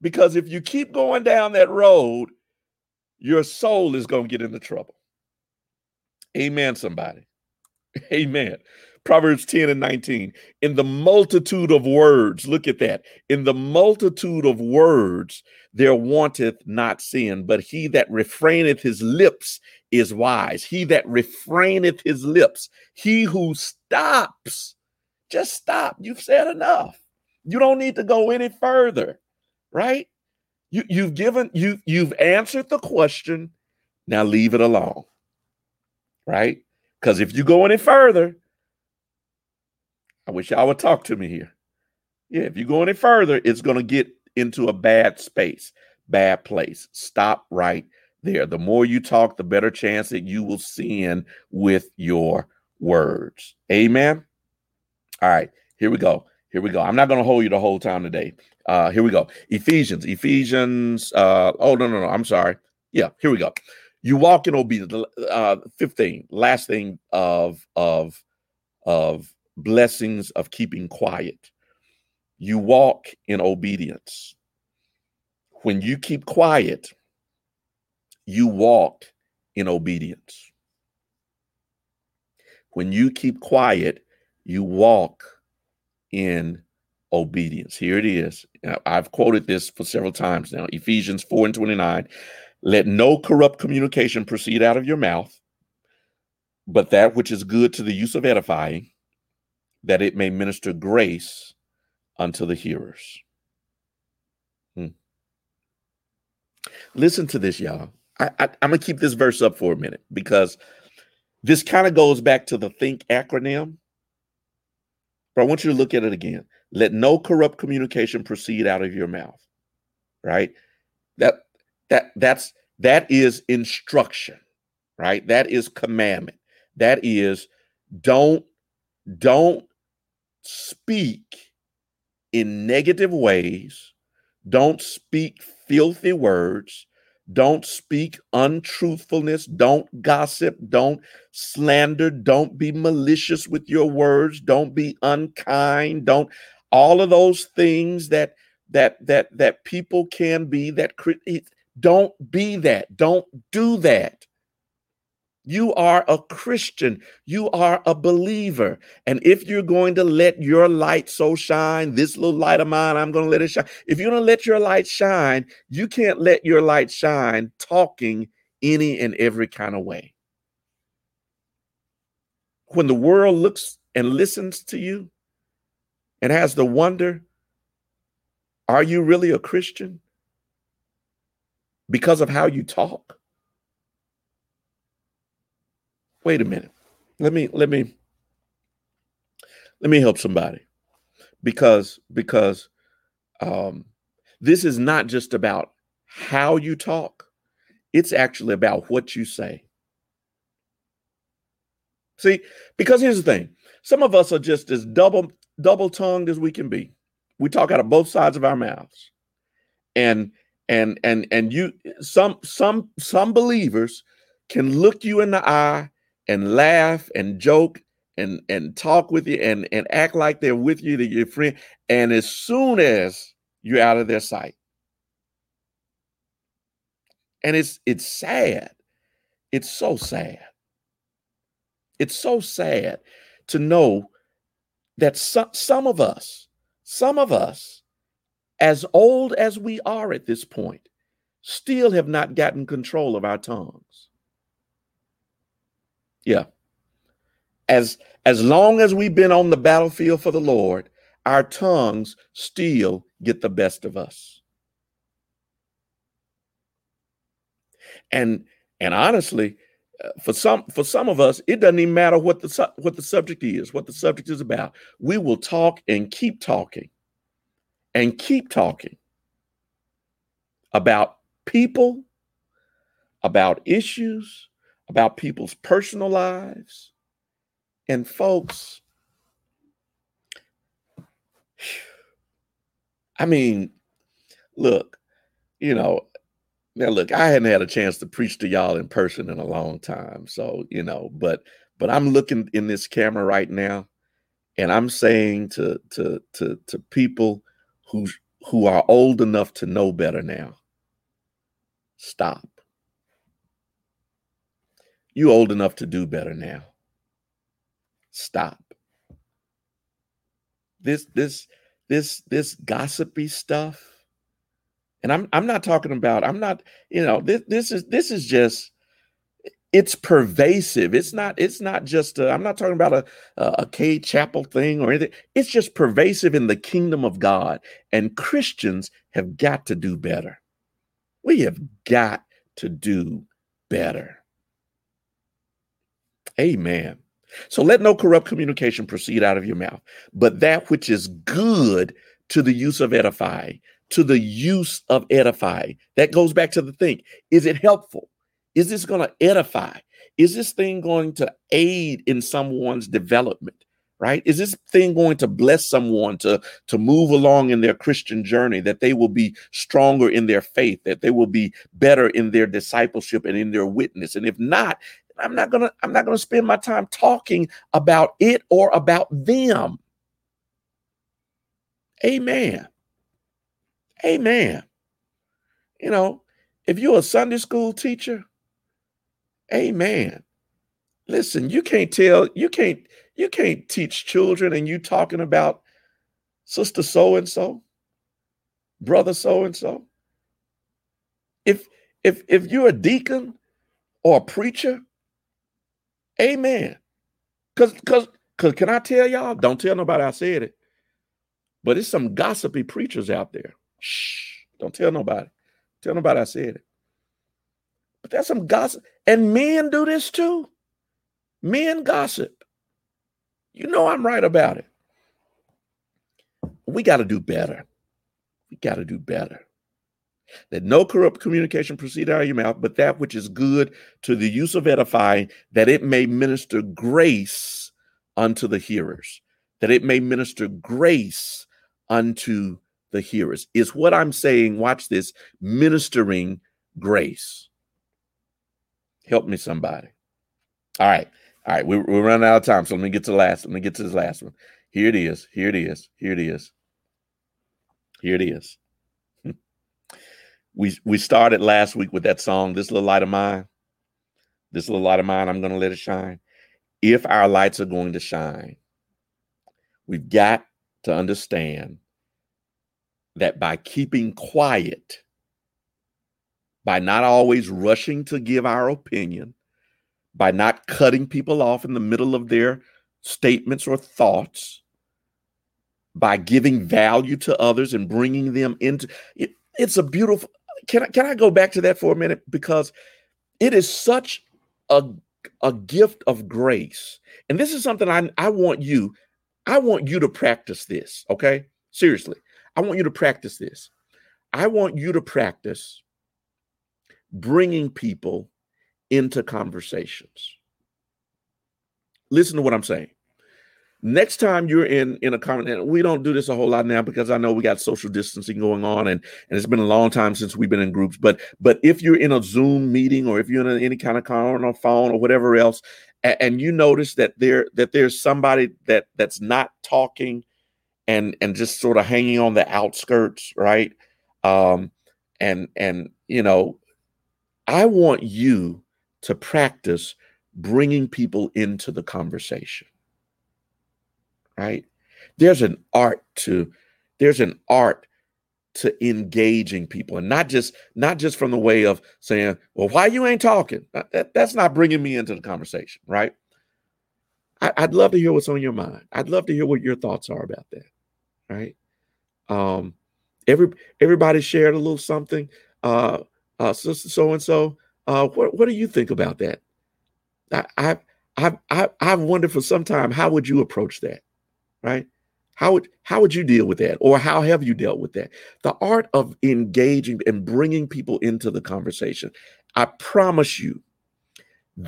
Because if you keep going down that road, your soul is going to get into trouble. Amen, somebody. Amen. Proverbs 10 and 19. In the multitude of words, look at that. In the multitude of words, there wanteth not sin, but he that refraineth his lips is wise. He that refraineth his lips, he who stops, just stop. You've said enough. You don't need to go any further, right? You, you've given, you, you've answered the question. Now leave it alone, right? Because if you go any further, I wish y'all would talk to me here. Yeah, if you go any further, it's going to get into a bad space, bad place. Stop right there. The more you talk, the better chance that you will sin with your words. Amen. All right, here we go. Here we go. I'm not going to hold you the whole time today. Uh, here we go. Ephesians, Ephesians. Uh, oh no, no, no. I'm sorry. Yeah, here we go. You walk in obedience. Uh, 15, last thing of of of blessings of keeping quiet. You walk in obedience. When you keep quiet, you walk in obedience. When you keep quiet, you walk in obedience. Here it is. I've quoted this for several times now. Ephesians 4 and 29. Let no corrupt communication proceed out of your mouth, but that which is good to the use of edifying, that it may minister grace unto the hearers. Hmm. Listen to this, y'all. I, I, I'm going to keep this verse up for a minute because this kind of goes back to the think acronym. But I want you to look at it again. Let no corrupt communication proceed out of your mouth. Right? That that that's that is instruction, right? That is commandment. That is don't don't speak in negative ways. Don't speak filthy words. Don't speak untruthfulness. Don't gossip. Don't slander. Don't be malicious with your words. Don't be unkind. Don't all of those things that that that that people can be that don't be that. Don't do that. You are a Christian. You are a believer. And if you're going to let your light so shine, this little light of mine, I'm going to let it shine. If you're going to let your light shine, you can't let your light shine talking any and every kind of way. When the world looks and listens to you and has the wonder, are you really a Christian? Because of how you talk? wait a minute. Let me let me let me help somebody. Because because um this is not just about how you talk. It's actually about what you say. See, because here's the thing. Some of us are just as double double tongued as we can be. We talk out of both sides of our mouths. And and and and you some some some believers can look you in the eye and laugh and joke and and talk with you and and act like they're with you, that you're friend. And as soon as you're out of their sight, and it's it's sad. It's so sad. It's so sad to know that some, some of us, some of us, as old as we are at this point, still have not gotten control of our tongues. Yeah. As as long as we've been on the battlefield for the Lord, our tongues still get the best of us. And and honestly, uh, for some for some of us, it doesn't even matter what the what the subject is, what the subject is about. We will talk and keep talking and keep talking about people, about issues, about people's personal lives. And folks, I mean, look, you know, now look, I hadn't had a chance to preach to y'all in person in a long time. So, you know, but but I'm looking in this camera right now and I'm saying to to to to people who who are old enough to know better now. Stop. You old enough to do better now. Stop. This this this this gossipy stuff. And I'm I'm not talking about I'm not, you know, this this is this is just it's pervasive. It's not. It's not just. i am not talking about a a Chapel thing or anything. It's just pervasive in the kingdom of God, and Christians have got to do better. We have got to do better. Amen. So let no corrupt communication proceed out of your mouth, but that which is good to the use of edifying, to the use of edifying. That goes back to the thing: is it helpful? Is this going to edify? Is this thing going to aid in someone's development? Right? Is this thing going to bless someone to, to move along in their Christian journey, that they will be stronger in their faith, that they will be better in their discipleship and in their witness? And if not, I'm not gonna, I'm not gonna spend my time talking about it or about them. Amen. Amen. You know, if you're a Sunday school teacher, Amen. Listen, you can't tell, you can't, you can't teach children and you talking about sister so and so, brother so and so. If if if you're a deacon or a preacher, amen. Cause cause cause can I tell y'all? Don't tell nobody I said it. But it's some gossipy preachers out there. Shh. Don't tell nobody. Tell nobody I said it. But that's some gossip. And men do this too. Men gossip. You know I'm right about it. We got to do better. We got to do better. That no corrupt communication proceed out of your mouth, but that which is good to the use of edifying, that it may minister grace unto the hearers, that it may minister grace unto the hearers. Is what I'm saying, watch this, ministering grace. Help me, somebody. All right. All right. We're, we're running out of time. So let me get to the last. Let me get to this last one. Here it is. Here it is. Here it is. Here it is. we we started last week with that song, This Little Light of Mine. This little light of mine, I'm to let it shine. If our lights are going to shine, we've got to understand that by keeping quiet, by not always rushing to give our opinion, by not cutting people off in the middle of their statements or thoughts, by giving value to others and bringing them into it, it's a beautiful can I, can I go back to that for a minute? Because it is such a a gift of grace. And this is something I, I want you i want you to practice this okay? Seriously i want you to practice this. I want you to practice bringing people into conversations. Listen to what I'm saying. Next time you're in in a comment, we don't do this a whole lot now because I know we got social distancing going on, and and it's been a long time since we've been in groups. But but if you're in a Zoom meeting or if you're in a, any kind of call on a phone or whatever else, and, and you notice that there that there's somebody that that's not talking, and and just sort of hanging on the outskirts, right? Um, and and you know I want you to practice bringing people into the conversation. Right? There's an art to there's an art to engaging people and not just not just from the way of saying well why you ain't talking that, that's not bringing me into the conversation right I, i'd love to hear what's on your mind i'd love to hear what your thoughts are about that right um every everybody shared a little something uh uh so and so uh what, what do you think about that i i i i i've wondered for some time how would you approach that right how would how would you deal with that, or how have you dealt with that? The art of engaging and bringing people into the conversation. I promise you,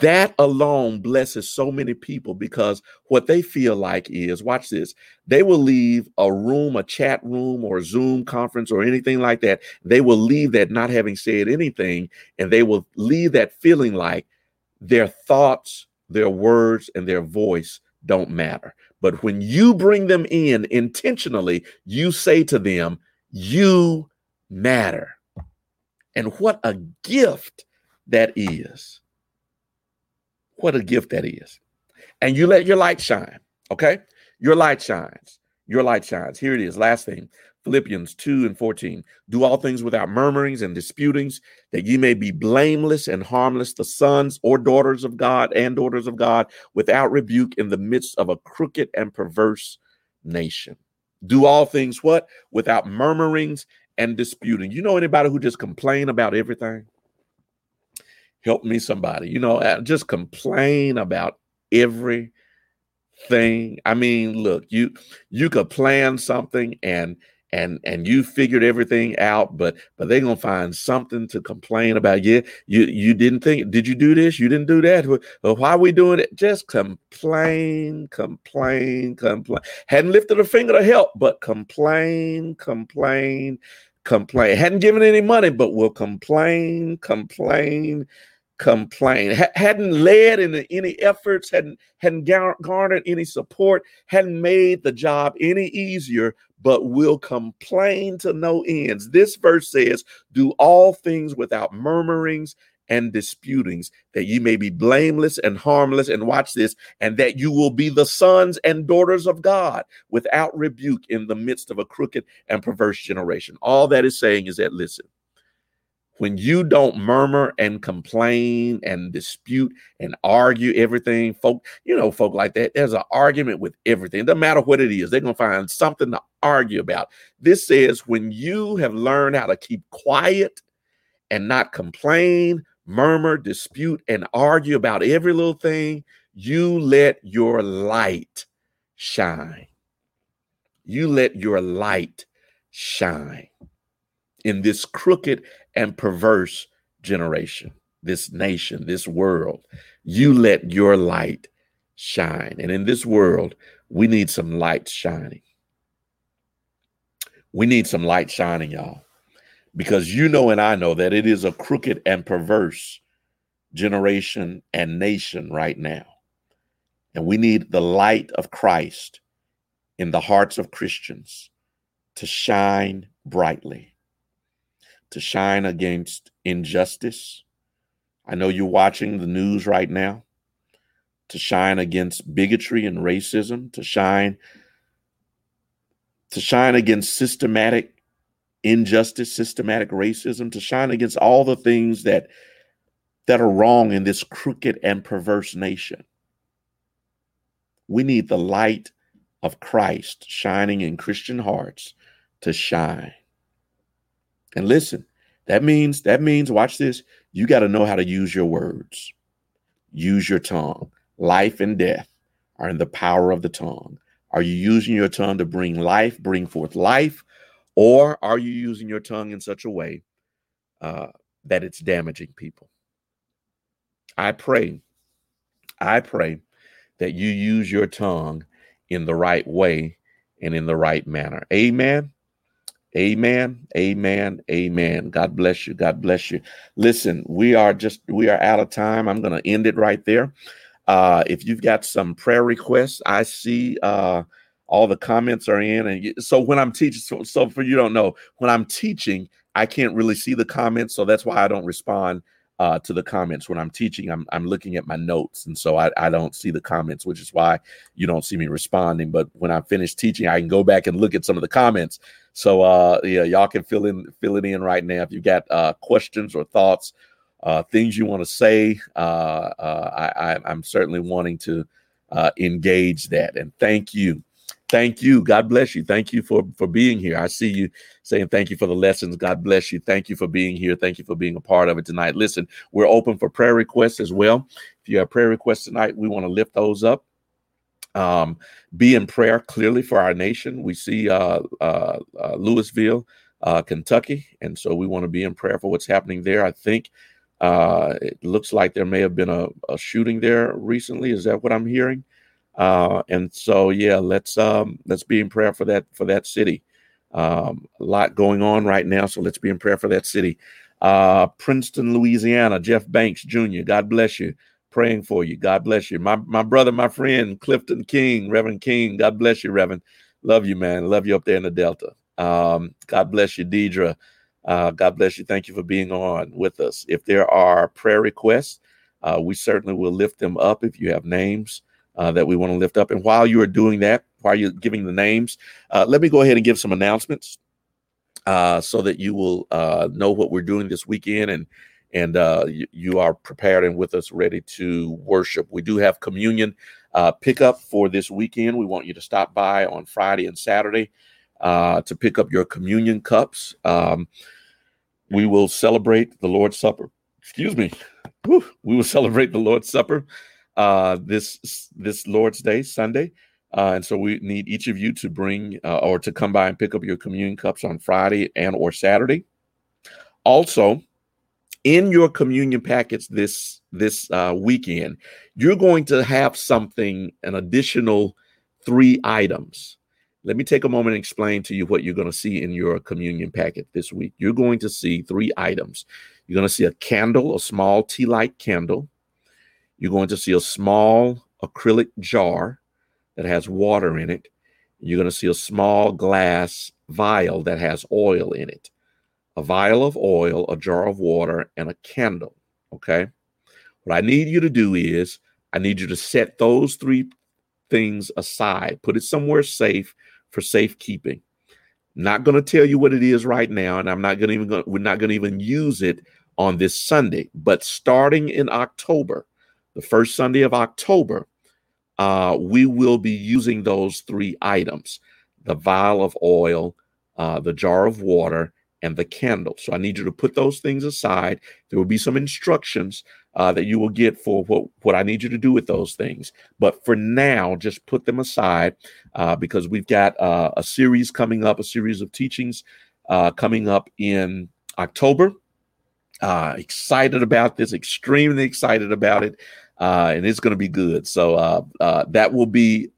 that alone blesses so many people because what they feel like is watch this they will leave a room a chat room or zoom conference or anything like that they will leave that not having said anything and they will leave that feeling like their thoughts their words and their voice don't matter but when you bring them in intentionally, you say to them, You matter. And what a gift that is. What a gift that is. And you let your light shine, okay? Your light shines. Your light shines. Here it is. Last thing Philippians 2 and 14. Do all things without murmurings and disputings, that ye may be blameless and harmless, the sons or daughters of God and daughters of God, without rebuke in the midst of a crooked and perverse nation. Do all things what? Without murmurings and disputing. You know anybody who just complain about everything? Help me somebody. You know, just complain about everything. I mean, look, you you could plan something and and and you figured everything out but but they're gonna find something to complain about yeah you you didn't think did you do this you didn't do that well, why are we doing it just complain complain complain hadn't lifted a finger to help but complain complain complain hadn't given any money but will complain complain complain H- hadn't led in any efforts hadn't hadn't garnered any support hadn't made the job any easier but will complain to no ends. This verse says, Do all things without murmurings and disputings, that ye may be blameless and harmless. And watch this, and that you will be the sons and daughters of God without rebuke in the midst of a crooked and perverse generation. All that is saying is that, listen, when you don't murmur and complain and dispute and argue everything, folk, you know, folk like that, there's an argument with everything. It doesn't matter what it is, they're going to find something to argue about. This says when you have learned how to keep quiet and not complain, murmur, dispute, and argue about every little thing, you let your light shine. You let your light shine in this crooked and perverse generation, this nation, this world. You let your light shine. And in this world, we need some light shining. We need some light shining, y'all, because you know and I know that it is a crooked and perverse generation and nation right now. And we need the light of Christ in the hearts of Christians to shine brightly to shine against injustice. I know you're watching the news right now to shine against bigotry and racism, to shine to shine against systematic injustice, systematic racism, to shine against all the things that that are wrong in this crooked and perverse nation. We need the light of Christ shining in Christian hearts to shine. And listen, that means that means watch this, you got to know how to use your words. Use your tongue. Life and death are in the power of the tongue. Are you using your tongue to bring life, bring forth life, or are you using your tongue in such a way uh, that it's damaging people? I pray, I pray that you use your tongue in the right way and in the right manner. Amen. Amen. Amen. Amen. God bless you. God bless you. Listen, we are just we are out of time. I'm going to end it right there. Uh if you've got some prayer requests, I see uh all the comments are in and so when I'm teaching so, so for you don't know, when I'm teaching, I can't really see the comments, so that's why I don't respond uh, to the comments when I'm teaching. I'm, I'm looking at my notes, and so I, I don't see the comments, which is why you don't see me responding. But when I finish teaching, I can go back and look at some of the comments So uh, yeah, y'all can fill in fill it in right now if you got uh, questions or thoughts, uh, things you want to say. Uh, uh, I, I, am certainly wanting to uh, engage that. And thank you, thank you. God bless you. Thank you for for being here. I see you saying thank you for the lessons. God bless you. Thank you for being here. Thank you for being a part of it tonight. Listen, we're open for prayer requests as well. If you have prayer requests tonight, we want to lift those up um, be in prayer clearly for our nation. We see uh, uh, uh, Louisville, uh, Kentucky, and so we want to be in prayer for what's happening there. I think uh, it looks like there may have been a, a, shooting there recently. Is that what I'm hearing? Uh, and so, yeah, let's um, let's be in prayer for that for that city. Um, a lot going on right now, so let's be in prayer for that city. Princeton, Louisiana, Jeff Banks Jr. God bless you praying for you. God bless you. My my brother, my friend, Clifton King, Reverend King. God bless you, Reverend. Love you, man. Love you up there in the Delta. Um, God bless you, Deidre. Uh, God bless you. Thank you for being on with us. If there are prayer requests, uh, we certainly will lift them up if you have names uh, that we want to lift up. And while you are doing that, while you're giving the names, uh, let me go ahead and give some announcements uh, so that you will uh, know what we're doing this weekend and and uh, you, are prepared and with us ready to worship. We do have communion uh, pickup for this weekend. We want you to stop by on Friday and Saturday uh, to pick up your communion cups. Um, we will celebrate the Lord's Supper. Excuse me. Whew. We will celebrate the Lord's Supper uh, this this Lord's Day, Sunday. Uh, and so we need each of you to bring uh, or to come by and pick up your communion cups on Friday and or Saturday. Also, in your communion packets this this uh, weekend, you're going to have something, an additional three items. Let me take a moment and explain to you what you're going to see in your communion packet this week. You're going to see three items. You're going to see a candle, a small tea light candle. You're going to see a small acrylic jar that has water in it. You're going to see a small glass vial that has oil in it a vial of oil, a jar of water, and a candle. Okay. What I need you to do is I need you to set those three things aside, put it somewhere safe for safekeeping. Not going to tell you what it is right now, and I'm not going to even go, we're not going to even use it on this Sunday. But starting in October, the first Sunday of October, uh, we will be using those three items: the vial of oil, uh, the jar of water, and the candle. So I need you to put those things aside. There will be some instructions uh, that you will get for what, what I need you to do with those things. But for now, just put them aside uh, because we've got uh, a series coming up, a series of teachings uh, coming up in October. Uh, excited about this, extremely excited about it. Uh, and it's going to be good. So that will be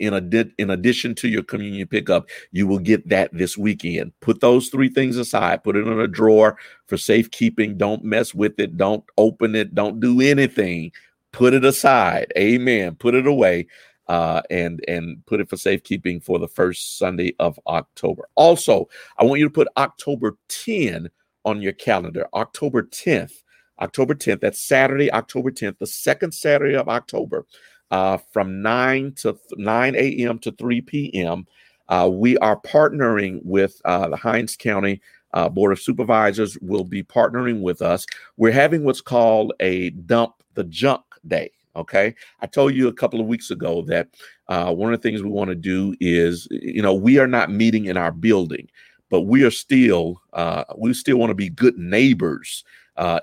in, adi- in addition to your communion pickup, you will get that this weekend. Put those three things aside, put it in a drawer for safekeeping. Don't mess with it. Don't open it. Don't do anything. Put it aside. Amen. Put it away. Uh, and and put it for safekeeping for the first Sunday of October. Also, I want you to put October 10 on your calendar. October 10th, October 10th. That's Saturday, October 10th, the second Saturday of October uh, from 9 to 9 a.m. to 3 p.m. Uh, we are partnering with uh, the Hinds County uh, Board of Supervisors. Will be partnering with us. We're having what's called a dump the junk day. Okay, I told you a couple of weeks ago that uh, one of the things we want to do is, you know, we are not meeting in our building, but we are still, uh, we still want to be good neighbors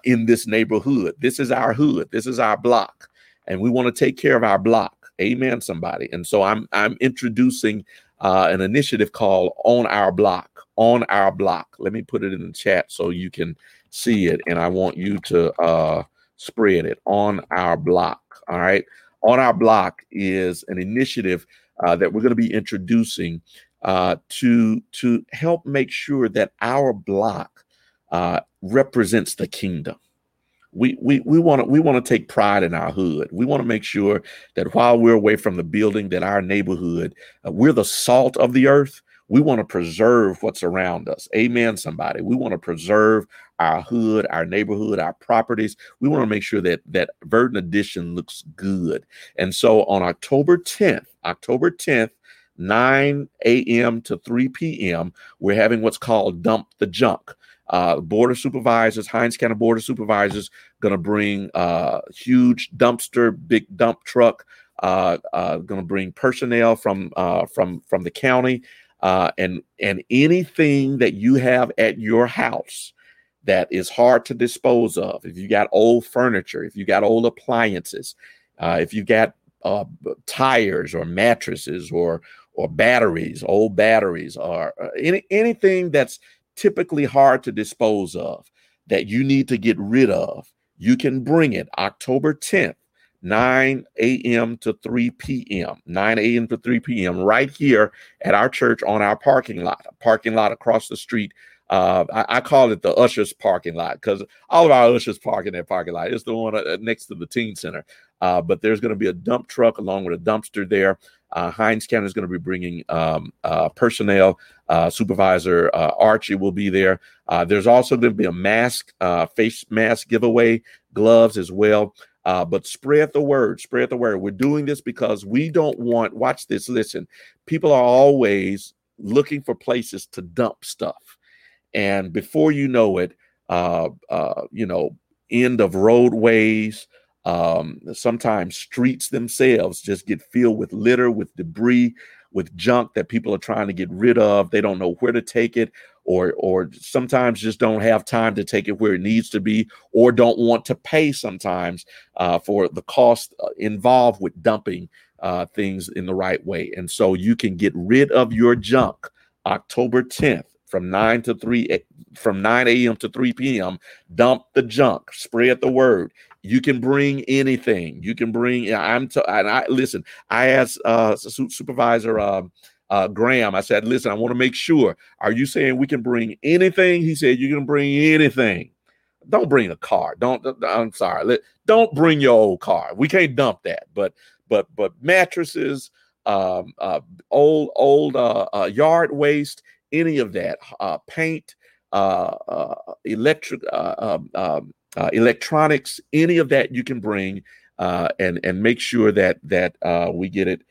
in this neighborhood. This is our hood. This is our block and we want to take care of our block. Amen, somebody. And so I'm I'm introducing uh, an initiative called On Our Block. On Our Block. Let me put it in the chat so you can see it, and I want you to uh, spread it on our block. All right. On Our Block is an initiative uh, that we're going to be introducing uh, to to help make sure that our block uh, represents the kingdom we we we want to we want to take pride in our hood. We want to make sure that while we're away from the building, that our neighborhood, uh, we're the salt of the earth. We want to preserve what's around us. Amen. Somebody. We want to preserve our hood, our neighborhood, our properties. We want to make sure that that Verdant Addition looks good. And so on October 10th, October 10th, 9 a.m. to 3 p.m. We're having what's called Dump the Junk. Uh, Board of Supervisors, Hinds County Board of Supervisors, going to bring uh, huge dumpster, big dump truck. Uh, uh, going to bring personnel from uh, from from the county, uh, and and anything that you have at your house that is hard to dispose of. If you got old furniture, if you got old appliances, uh, if you got uh, tires or mattresses or or batteries, old batteries, or uh, any anything that's typically hard to dispose of that you need to get rid of, you can bring it October 10th, 9 a.m. to 3 p.m. 9 a.m. to 3 p.m. right here at our church on our parking lot, parking lot across the street uh, I, I, call it the ushers parking lot because all of our ushers park in that parking lot. It's the one uh, next to the teen center. Uh, but there's going to be a dump truck along with a dumpster there. Uh, Hinds County is going to be bringing um, uh, personnel. Uh, Supervisor uh, Archie will be there. Uh, there's also going to be a mask, uh, face mask giveaway, gloves as well. but spread the word, spread the word. We're doing this because we don't want, watch this, listen, people are always looking for places to dump stuff and before you know it, you know, end of roadways, um, sometimes streets themselves just get filled with litter, with debris, with junk that people are trying to get rid of. They don't know where to take it, or or sometimes just don't have time to take it where it needs to be, or don't want to pay sometimes uh, for the cost uh, involved with dumping uh, things in the right way. And so you can get rid of your junk October 10th from 9 to 3 eh, from 9 a.m. to 3 p.m. Dump the junk, spread the word. You can bring anything. You can bring. I'm. T- and I listen. I asked uh, Supervisor uh, uh, Graham. I said, "Listen, I want to make sure. Are you saying we can bring anything?" He said, "You can bring anything. Don't bring a car. Don't. I'm sorry. Don't bring your old car. We can't dump that. But but but mattresses, um, uh, old old uh, uh, yard waste any of that uh, paint, uh, uh, electric, um, um, uh, electronics, any of that you can bring uh, and and make sure that that we get it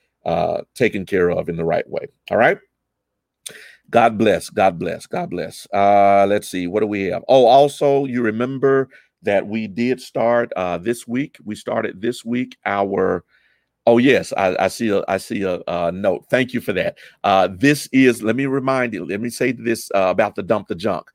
taken care of in the right way. All right. God bless. God bless. God bless. let's see. What do we have? Oh, also, you remember that we did start this week. We started this week our Oh yes, I, I, see a I see a, a, note. Thank you for that. Uh, this is let me remind you. Let me say this uh, about the dump the junk.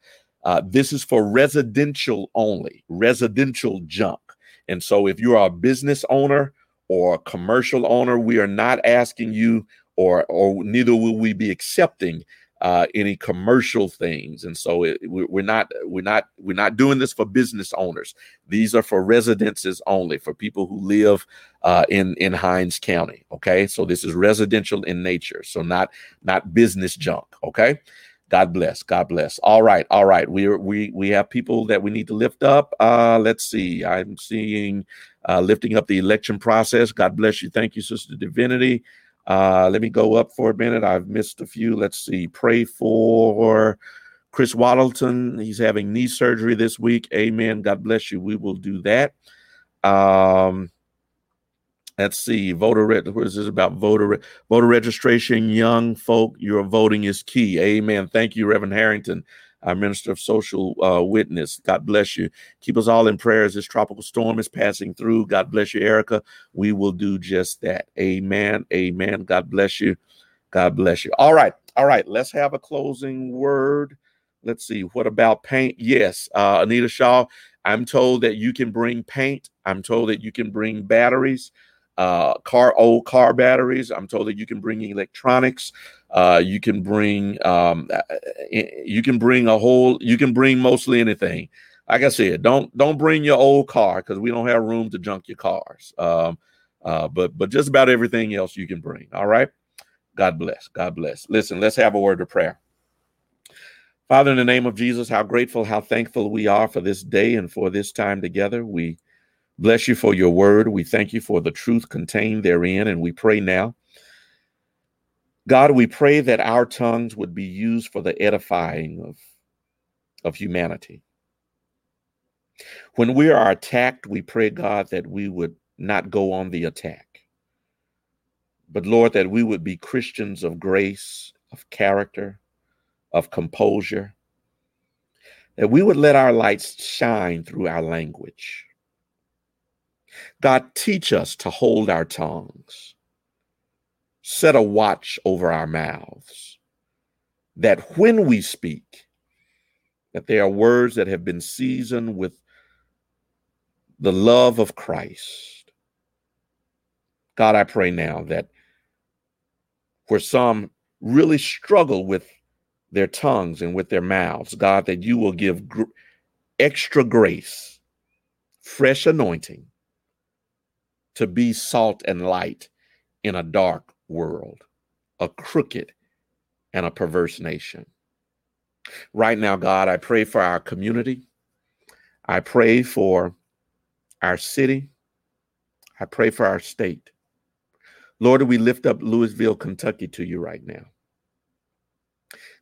Uh, this is for residential only, residential junk. And so, if you are a business owner or a commercial owner, we are not asking you, or or neither will we be accepting uh, any commercial things, and so it, we're not we're not we're not doing this for business owners. These are for residences only, for people who live uh, in in Hinds County. Okay, so this is residential in nature, so not not business junk. Okay. God bless. God bless. All right. All right. We we we have people that we need to lift up. Uh, let's see. I'm seeing uh, lifting up the election process. God bless you. Thank you, Sister Divinity. Uh, let me go up for a minute. I've missed a few. Let's see. Pray for Chris Waddleton. He's having knee surgery this week. Amen. God bless you. We will do that. Um, let's see. Voter. What is this about? Voter voter registration. Young folk, your voting is key. Amen. Thank you, Reverend Harrington our minister of social uh, witness. God bless you. Keep us all in prayer as this tropical storm is passing through. God bless you, Erica. We will do just that. Amen. Amen. God bless you. God bless you. All right. All right. Let's have a closing word. Let's see. What about paint? Yes. Uh, Anita Shaw, I'm told that you can bring paint. I'm told that you can bring batteries uh, car old car batteries. I'm told that you can bring electronics. Uh, you can bring um, you can bring a whole you can bring mostly anything. Like I said, don't don't bring your old car because we don't have room to junk your cars. Um, uh, but but just about everything else you can bring. All right. God bless. God bless. Listen, let's have a word of prayer. Father, in the name of Jesus, how grateful, how thankful we are for this day and for this time together. We Bless you for your word. We thank you for the truth contained therein. And we pray now, God, we pray that our tongues would be used for the edifying of, of humanity. When we are attacked, we pray, God, that we would not go on the attack, but Lord, that we would be Christians of grace, of character, of composure, that we would let our lights shine through our language. God, teach us to hold our tongues, set a watch over our mouths, that when we speak, that they are words that have been seasoned with the love of Christ. God, I pray now that where some really struggle with their tongues and with their mouths, God, that you will give gr- extra grace, fresh anointing to be salt and light in a dark world, a crooked and a perverse nation. Right now, God, I pray for our community. I pray for our city. I pray for our state. Lord, we lift up Louisville, Kentucky to you right now.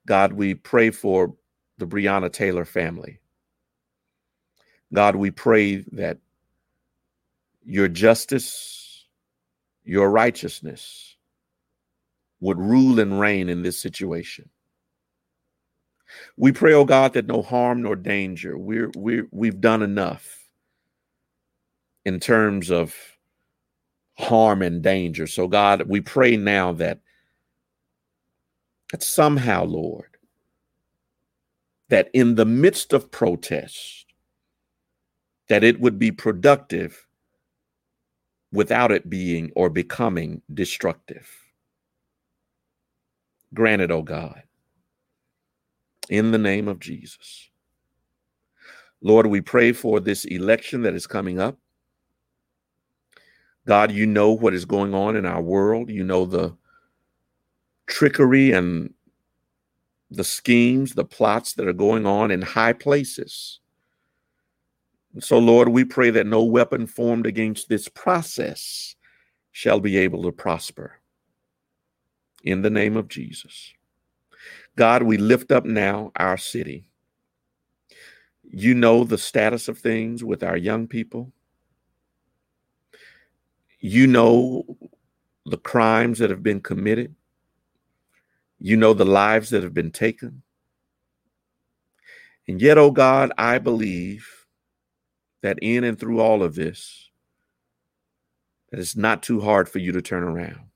God, we pray for the Breonna Taylor family. God, we pray that your justice, your righteousness would rule and reign in this situation. We pray, oh God, that no harm nor danger. We're we're we've done enough in terms of harm and danger. So God, we pray now that that somehow, Lord, that in the midst of protest, that it would be productive without it being or becoming destructive. Granted, oh God, in the name of Jesus. Lord, we pray for this election that is coming up. God, you know what is going on in our world. You know the trickery and the schemes, the plots that are going on in high places. So, Lord, we pray that no weapon formed against this process shall be able to prosper. In the name of Jesus. God, we lift up now our city. You know the status of things with our young people. You know the crimes that have been committed. You know the lives that have been taken. And yet, oh God, I believe that in and through all of this, that it's not too hard for you to turn around.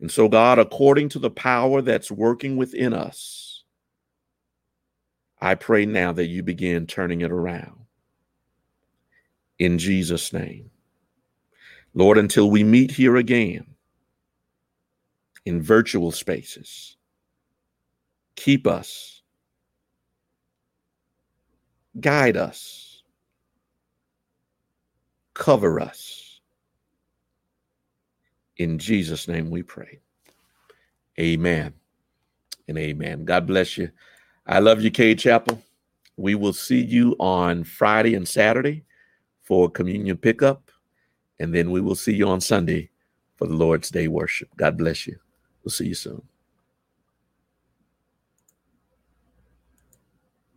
And so, God, according to the power that's working within us, I pray now that you begin turning it around. In Jesus' name. Lord, until we meet here again, in virtual spaces. Keep us, guide us, cover us. In Jesus' name we pray. Amen and amen. God bless you. I love you, Cade Chapel. We will see you on Friday and Saturday for communion pickup, and then we will see you on Sunday for the Lord's Day worship. God bless you. We'll see you soon.